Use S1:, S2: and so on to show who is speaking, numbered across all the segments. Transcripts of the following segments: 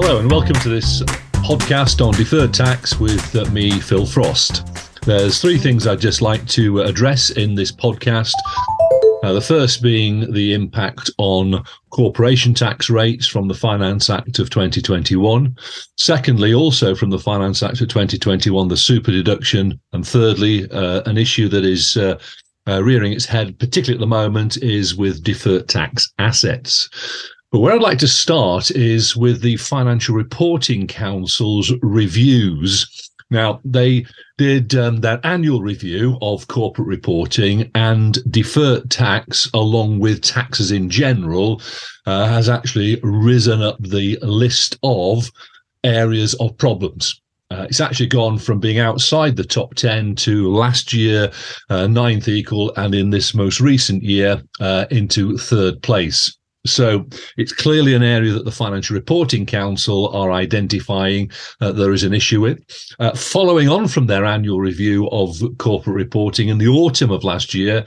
S1: Hello, and welcome to this podcast on deferred tax with uh, me, Phil Frost. There's three things I'd just like to address in this podcast. Uh, the first being the impact on corporation tax rates from the Finance Act of 2021. Secondly, also from the Finance Act of 2021, the super deduction. And thirdly, uh, an issue that is uh, uh rearing its head, particularly at the moment, is with deferred tax assets. But where I'd like to start is with the Financial Reporting Council's reviews. Now, they did um, their annual review of corporate reporting and deferred tax, along with taxes in general, uh, has actually risen up the list of areas of problems. Uh, it's actually gone from being outside the top 10 to last year, uh, ninth equal, and in this most recent year, uh, into third place. So it's clearly an area that the Financial Reporting Council are identifying uh, there is an issue with. Uh, following on from their annual review of corporate reporting in the autumn of last year,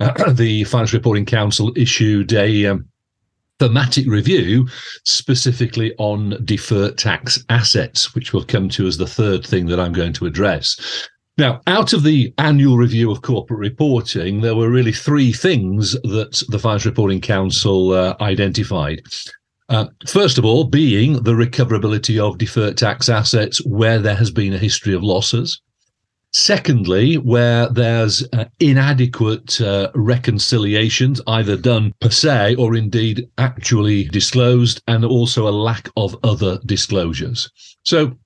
S1: uh, the Financial Reporting Council issued a um, thematic review specifically on deferred tax assets, which we'll come to as the third thing that I'm going to address. Now, out of the annual review of corporate reporting, there were really three things that the Financial Reporting Council uh, identified. Uh, first of all, being the recoverability of deferred tax assets where there has been a history of losses. Secondly, where there's uh, inadequate uh, reconciliations, either done per se or indeed actually disclosed, and also a lack of other disclosures. So,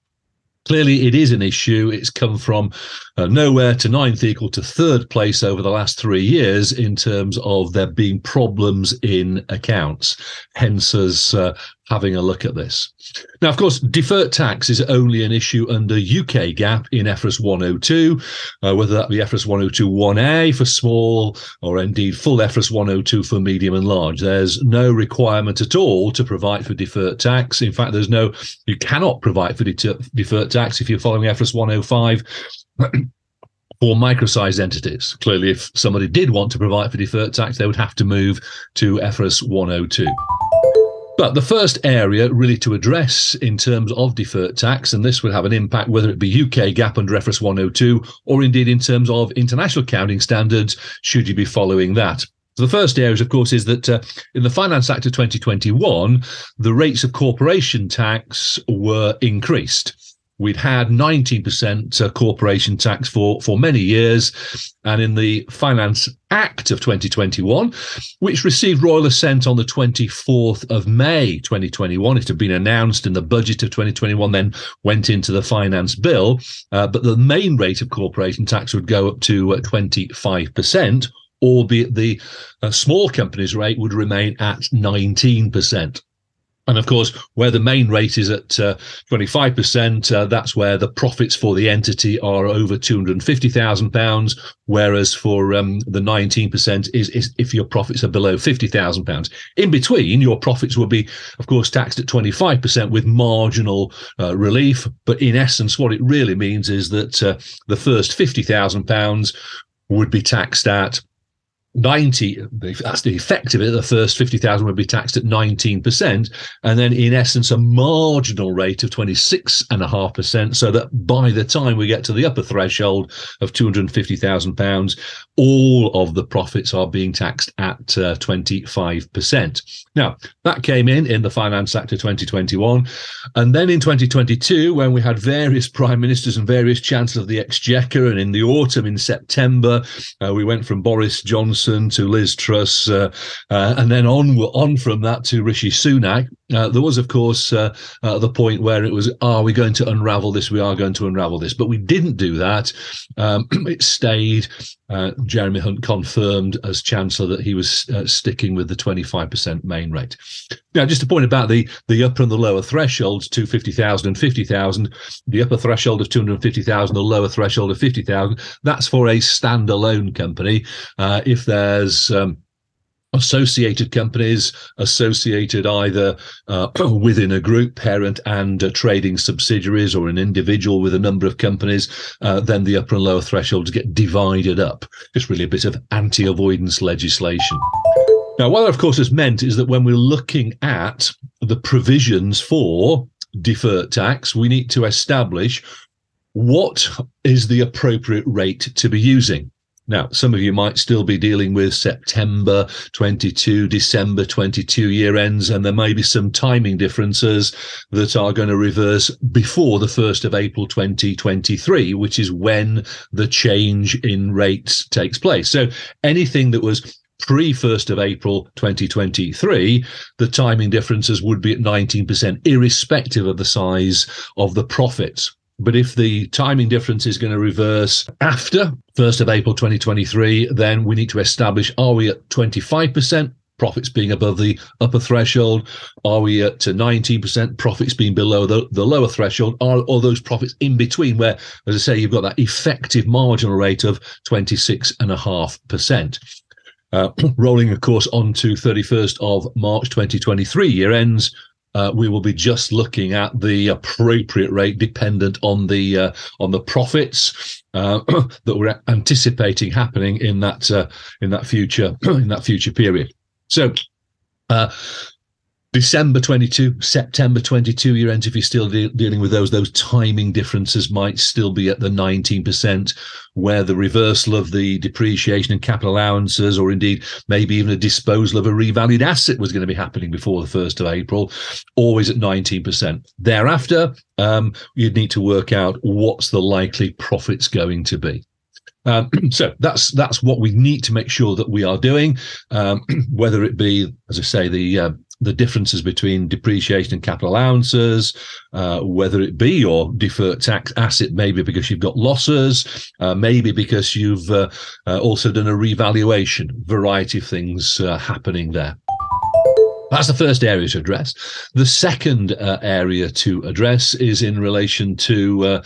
S1: Clearly, it is an issue. It's come from uh, nowhere to ninth equal to third place over the last three years in terms of there being problems in accounts. Hence, as uh, having a look at this. Now, of course, deferred tax is only an issue under UK GAAP in FRS 102, uh, whether that be FRS 102 1A for small or indeed full FRS 102 for medium and large. There's no requirement at all to provide for deferred tax. In fact, there's no, you cannot provide for deter- deferred tax if you're following FRS 105. for micro-sized entities. Clearly, if somebody did want to provide for deferred tax, they would have to move to FRS 102. But the first area really to address in terms of deferred tax, and this will have an impact whether it be UK GAAP under FRS 102 or indeed in terms of international accounting standards, should you be following that. So the first area, of course, is that uh, in the Finance Act of 2021, the rates of corporation tax were increased. We'd had 19% uh, corporation tax for, for many years. And in the Finance Act of 2021, which received royal assent on the 24th of May 2021, it had been announced in the budget of 2021, then went into the finance bill. Uh, but the main rate of corporation tax would go up to uh, 25%, albeit the uh, small companies rate would remain at 19%. And of course, where the main rate is at uh, 25%, uh, that's where the profits for the entity are over £250,000. Whereas for um, the 19% is, is, if your profits are below £50,000. In between, your profits will be, of course, taxed at 25% with marginal uh, relief. But in essence, what it really means is that uh, the first £50,000 would be taxed at 90 that's the effect of it the first 50,000 would be taxed at 19% and then in essence a marginal rate of 26.5% so that by the time we get to the upper threshold of 250,000 pounds all of the profits are being taxed at uh, 25%. Now, that came in in the Finance Act of 2021 and then in 2022 when we had various prime ministers and various chancellors of the exchequer and in the autumn in September uh, we went from Boris Johnson Johnson to Liz Truss, uh, uh, and then on on from that to Rishi Sunak. Uh, there was, of course, uh, uh, the point where it was, are we going to unravel this? We are going to unravel this, but we didn't do that. Um, it stayed. Uh, Jeremy Hunt confirmed as Chancellor that he was sticking with the 25% main rate. Now, just a point about the the upper and the lower thresholds, 250,000 and 50,000. The upper threshold of 250,000, the lower threshold of 50,000. That's for a standalone company. if there's um, associated companies associated either uh, within a group parent and uh, trading subsidiaries or an individual with a number of companies uh, then the upper and lower thresholds get divided up it's really a bit of anti-avoidance legislation now what that of course has meant is that when we're looking at the provisions for deferred tax, we need to establish what is the appropriate rate to be using. Now, some of you might still be dealing with September 22, December 22 year ends, and there may be some timing differences that are going to reverse before the 1st of April 2023, which is when the change in rates takes place. So anything that was pre 1st of April 2023, the timing differences would be at 19%, irrespective of the size of the profits. But if the timing difference is going to reverse after 1st of April 2023, then we need to establish are we at 25%? Profits being above the upper threshold? Are we at 19% profits being below the, the lower threshold? Are all those profits in between where, as I say, you've got that effective marginal rate of 26.5%? Uh, rolling, of course, on to 31st of March 2023 year ends, uh, we will be just looking at the appropriate rate dependent on the uh, on the profits uh, that we're anticipating happening in that uh, in that future in that future period. So. December 22, September 22 year ends, if you're still de- dealing with those, those timing differences might still be at the 19%, where the reversal of the depreciation and capital allowances, or indeed maybe even a disposal of a revalued asset was going to be happening before the 1st of April, always at 19%. Thereafter, um, you'd need to work out what's the likely profits going to be. Um, so that's that's what we need to make sure that we are doing, um, whether it be, as I say, the uh, the differences between depreciation and capital allowances, uh, whether it be your deferred tax asset, maybe because you've got losses, uh, maybe because you've uh, uh also done a revaluation, variety of things uh, happening there. That's the first area to address. The second uh, area to address is in relation to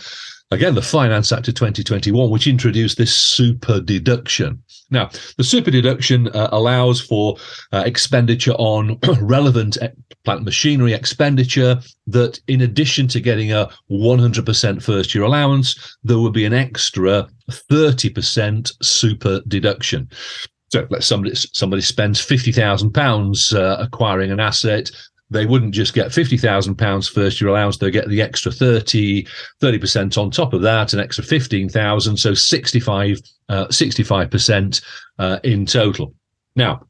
S1: again, the Finance Act of 2021, which introduced this super deduction. Now, the super deduction uh, allows for uh, expenditure on relevant plant machinery expenditure that, in addition to getting a 100% first year allowance, there would be an extra 30% super deduction. So, let somebody somebody spends fifty thousand uh, pounds acquiring an asset they wouldn't just get £50,000 first year allowance, they get the extra 30, 30% on top of that, an extra 15,000, so 65, uh, 65% uh, in total. Now,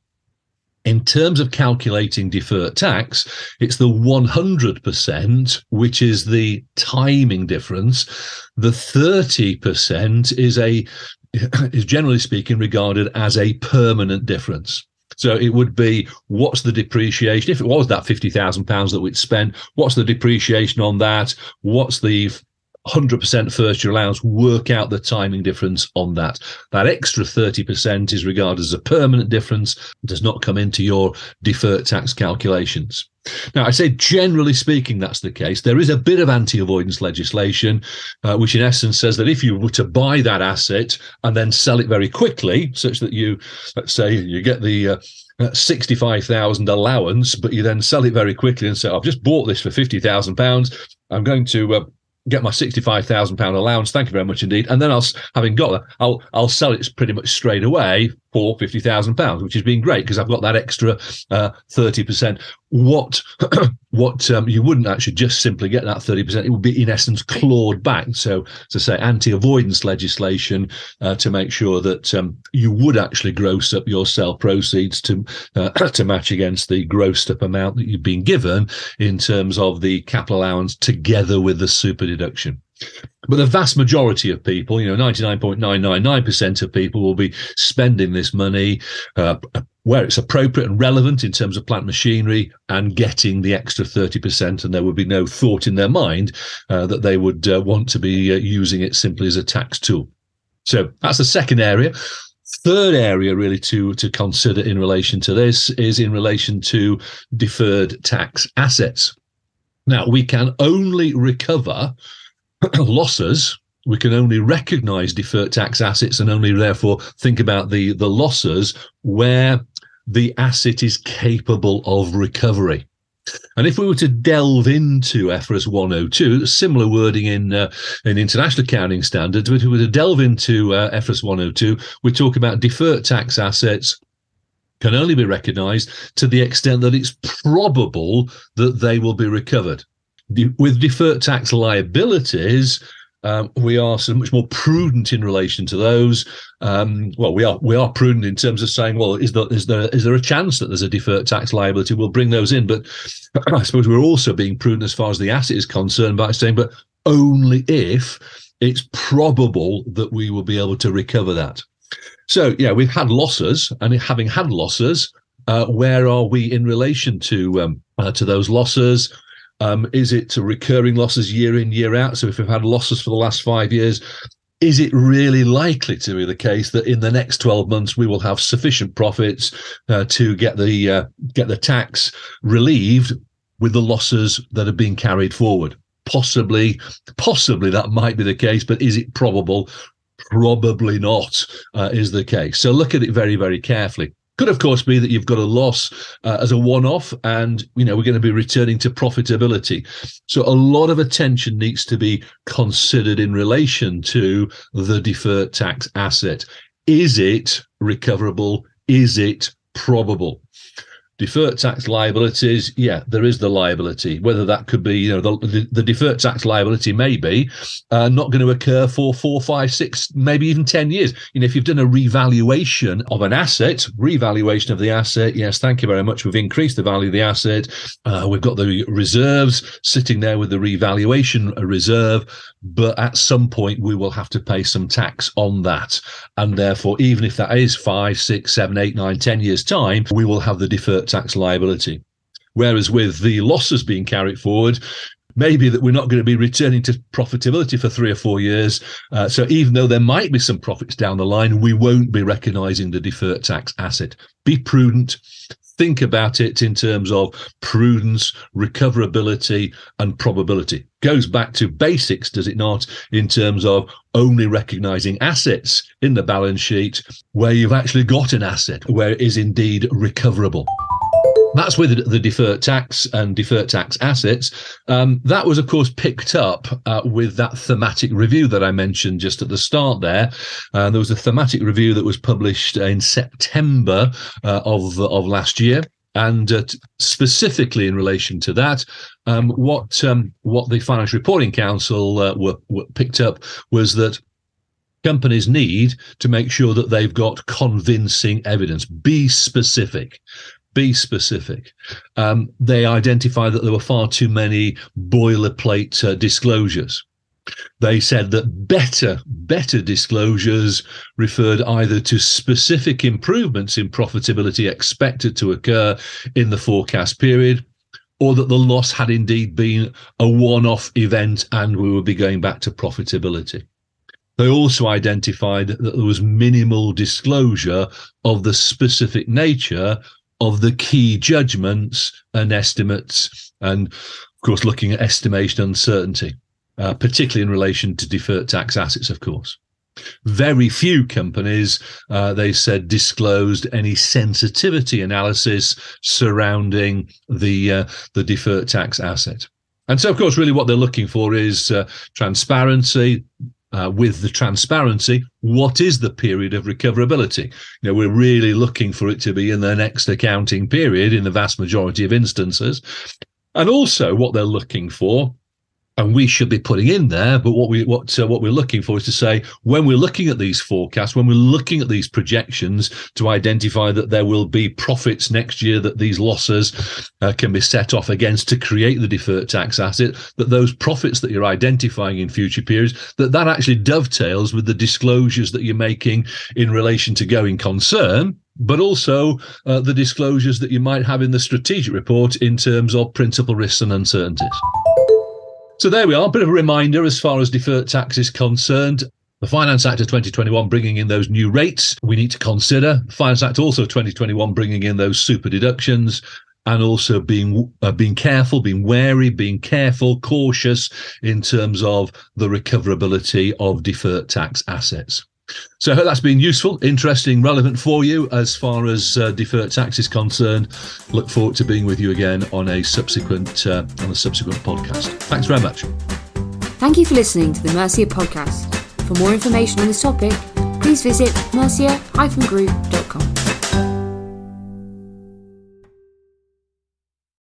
S1: in terms of calculating deferred tax, it's the 100%, which is the timing difference. The 30% is a is generally speaking regarded as a permanent difference. So it would be what's the depreciation? If it was that fifty thousand pounds that we'd spent, what's the depreciation on that? What's the 100% first year allowance, work out the timing difference on that. That extra 30% is regarded as a permanent difference, does not come into your deferred tax calculations. Now, I say generally speaking, that's the case. There is a bit of anti avoidance legislation, uh, which in essence says that if you were to buy that asset and then sell it very quickly, such that you, let's say, you get the uh, uh 65,000 allowance, but you then sell it very quickly and say, I've just bought this for 50,000 pounds. I'm going to uh, get my sixty-five thousand pound allowance. Thank you very much indeed. And then I'll, having got that, I'll I'll sell it pretty much straight away for fifty thousand pounds, which has been great because I've got that extra uh, thirty uh, percent. What what um, you wouldn't actually just simply get that thirty percent; it would be in essence clawed back. So to say anti-avoidance legislation uh, to make sure that um, you would actually gross up your sale proceeds to uh, to match against the grossed up amount that you've been given in terms of the capital allowance together with the super deduction. But the vast majority of people, you know, 99.999% of people will be spending this money uh, where it's appropriate and relevant in terms of plant machinery and getting the extra 30%. And there would be no thought in their mind uh, that they would uh, want to be uh, using it simply as a tax tool. So that's the second area. Third area, really, to, to consider in relation to this is in relation to deferred tax assets. Now, we can only recover losses we can only recognize deferred tax assets and only therefore think about the the losses where the asset is capable of recovery and if we were to delve into FRS 102, similar wording in uh, in international accounting standards, but if we were to delve into uh, FRS 102, we talk about deferred tax assets can only be recognized to the extent that it's probable that they will be recovered. De- with deferred tax liabilities, um, we are so much more prudent in relation to those. Um, well, we are we are prudent in terms of saying, well, is there is there is there a chance that there's a deferred tax liability? We'll bring those in, but I suppose we're also being prudent as far as the asset is concerned by saying, but only if it's probable that we will be able to recover that. So yeah, we've had losses, and having had losses, uh, where are we in relation to um, uh, to those losses? Um, is it recurring losses year in, year out? So if we've had losses for the last five years, is it really likely to be the case that in the next 12 months we will have sufficient profits uh, to get the uh, get the tax relieved with the losses that are being carried forward? Possibly, possibly that might be the case, but is it probable? Probably not, uh, is the case. So look at it very, very carefully. Could of course be that you've got a loss uh, as a one-off, and you know we're going to be returning to profitability. So a lot of attention needs to be considered in relation to the deferred tax asset. Is it recoverable? Is it probable? Deferred tax liabilities, yeah, there is the liability. Whether that could be, you know, the, the, the deferred tax liability may be uh, not going to occur for four, five, six, maybe even 10 years. You know, if you've done a revaluation of an asset, revaluation of the asset, yes, thank you very much. We've increased the value of the asset. Uh, we've got the reserves sitting there with the revaluation reserve but at some point we will have to pay some tax on that. And therefore, even if that is five, six, seven, eight, nine, ten years' time, we will have the deferred tax liability. Whereas with the losses being carried forward, maybe that we're not going to be returning to profitability for three or four years. Uh, so even though there might be some profits down the line, we won't be recognizing the deferred tax asset. Be prudent, think about it in terms of prudence, recoverability, and probability. Goes back to basics, does it not, in terms of only recognizing assets in the balance sheet where you've actually got an asset, where it is indeed recoverable. That's with the deferred tax and deferred tax assets. Um, that was, of course, picked up uh, with that thematic review that I mentioned just at the start there. Uh, there was a thematic review that was published in September uh, of, of last year. And uh, specifically in relation to that, um, what um, what the Financial Reporting Council uh, were, were picked up was that companies need to make sure that they've got convincing evidence. Be specific be specific. Um, they identified that there were far too many boilerplate uh, disclosures. They said that better, better disclosures referred either to specific improvements in profitability expected to occur in the forecast period, or that the loss had indeed been a one off event and we would be going back to profitability. They also identified that there was minimal disclosure of the specific nature of the key judgments and estimates, and of course, looking at estimation uncertainty, uh, particularly in relation to deferred tax assets, of course. Very few companies, uh, they said, disclosed any sensitivity analysis surrounding the uh, the deferred tax asset. And so, of course, really what they're looking for is uh, transparency, uh, with the transparency, what is the period of recoverability? You know, we're really looking for it to be in the next accounting period in the vast majority of instances. And also, what they're looking for and we should be putting in there. But what we what uh, what we're looking for is to say when we're looking at these forecasts, when we're looking at these projections, to identify that there will be profits next year that these losses uh, can be set off against to create the deferred tax asset. That those profits that you're identifying in future periods, that that actually dovetails with the disclosures that you're making in relation to going concern but also uh, the disclosures that you might have in the strategic report in terms of principal risks and uncertainties. So there we are. A bit of a reminder as far as deferred tax is concerned. The Finance Act of 2021 bringing in those new rates we need to consider. Finance Act also 2021 bringing in those super deductions and also being uh, being careful, being wary, being careful, cautious in terms of the recoverability of deferred tax assets. So I hope that's been useful, interesting, relevant for you as far as uh, deferred tax is concerned. Look forward to being with you again on a subsequent uh, on a subsequent podcast. Thanks very much.
S2: Thank you for listening to the Mercia podcast. For more information on this topic, please visit mercia-group.com.